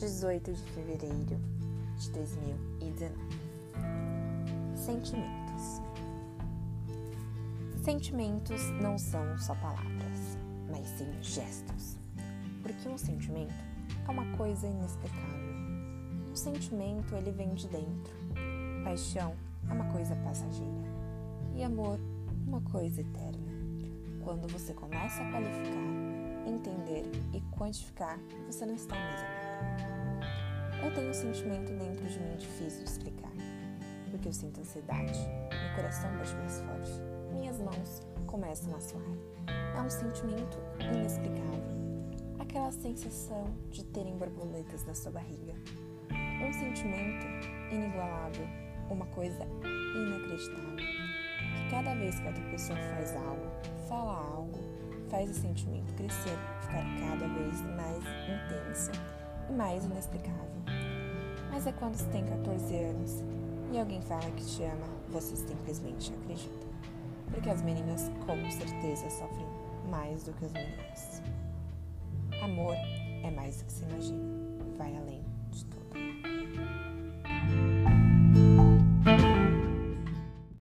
18 de fevereiro de 2019. Sentimentos. Sentimentos não são só palavras, mas sim gestos. Porque um sentimento é uma coisa inexplicável. Um sentimento ele vem de dentro. Paixão é uma coisa passageira e amor uma coisa eterna. Quando você começa a qualificar, entender e quantificar, você não está mais amando. Eu tenho um sentimento dentro de mim difícil de explicar, porque eu sinto ansiedade, meu coração bate mais forte, minhas mãos começam a suar. É um sentimento inexplicável, aquela sensação de terem borboletas na sua barriga. Um sentimento inigualável, uma coisa inacreditável. Que cada vez que outra pessoa faz algo, fala algo, faz o sentimento crescer, ficar cada vez mais intenso e mais inexplicável. Mas é quando você tem 14 anos e alguém fala que te ama, você simplesmente acredita. Porque as meninas com certeza sofrem mais do que os meninos. Amor é mais do que se imagina.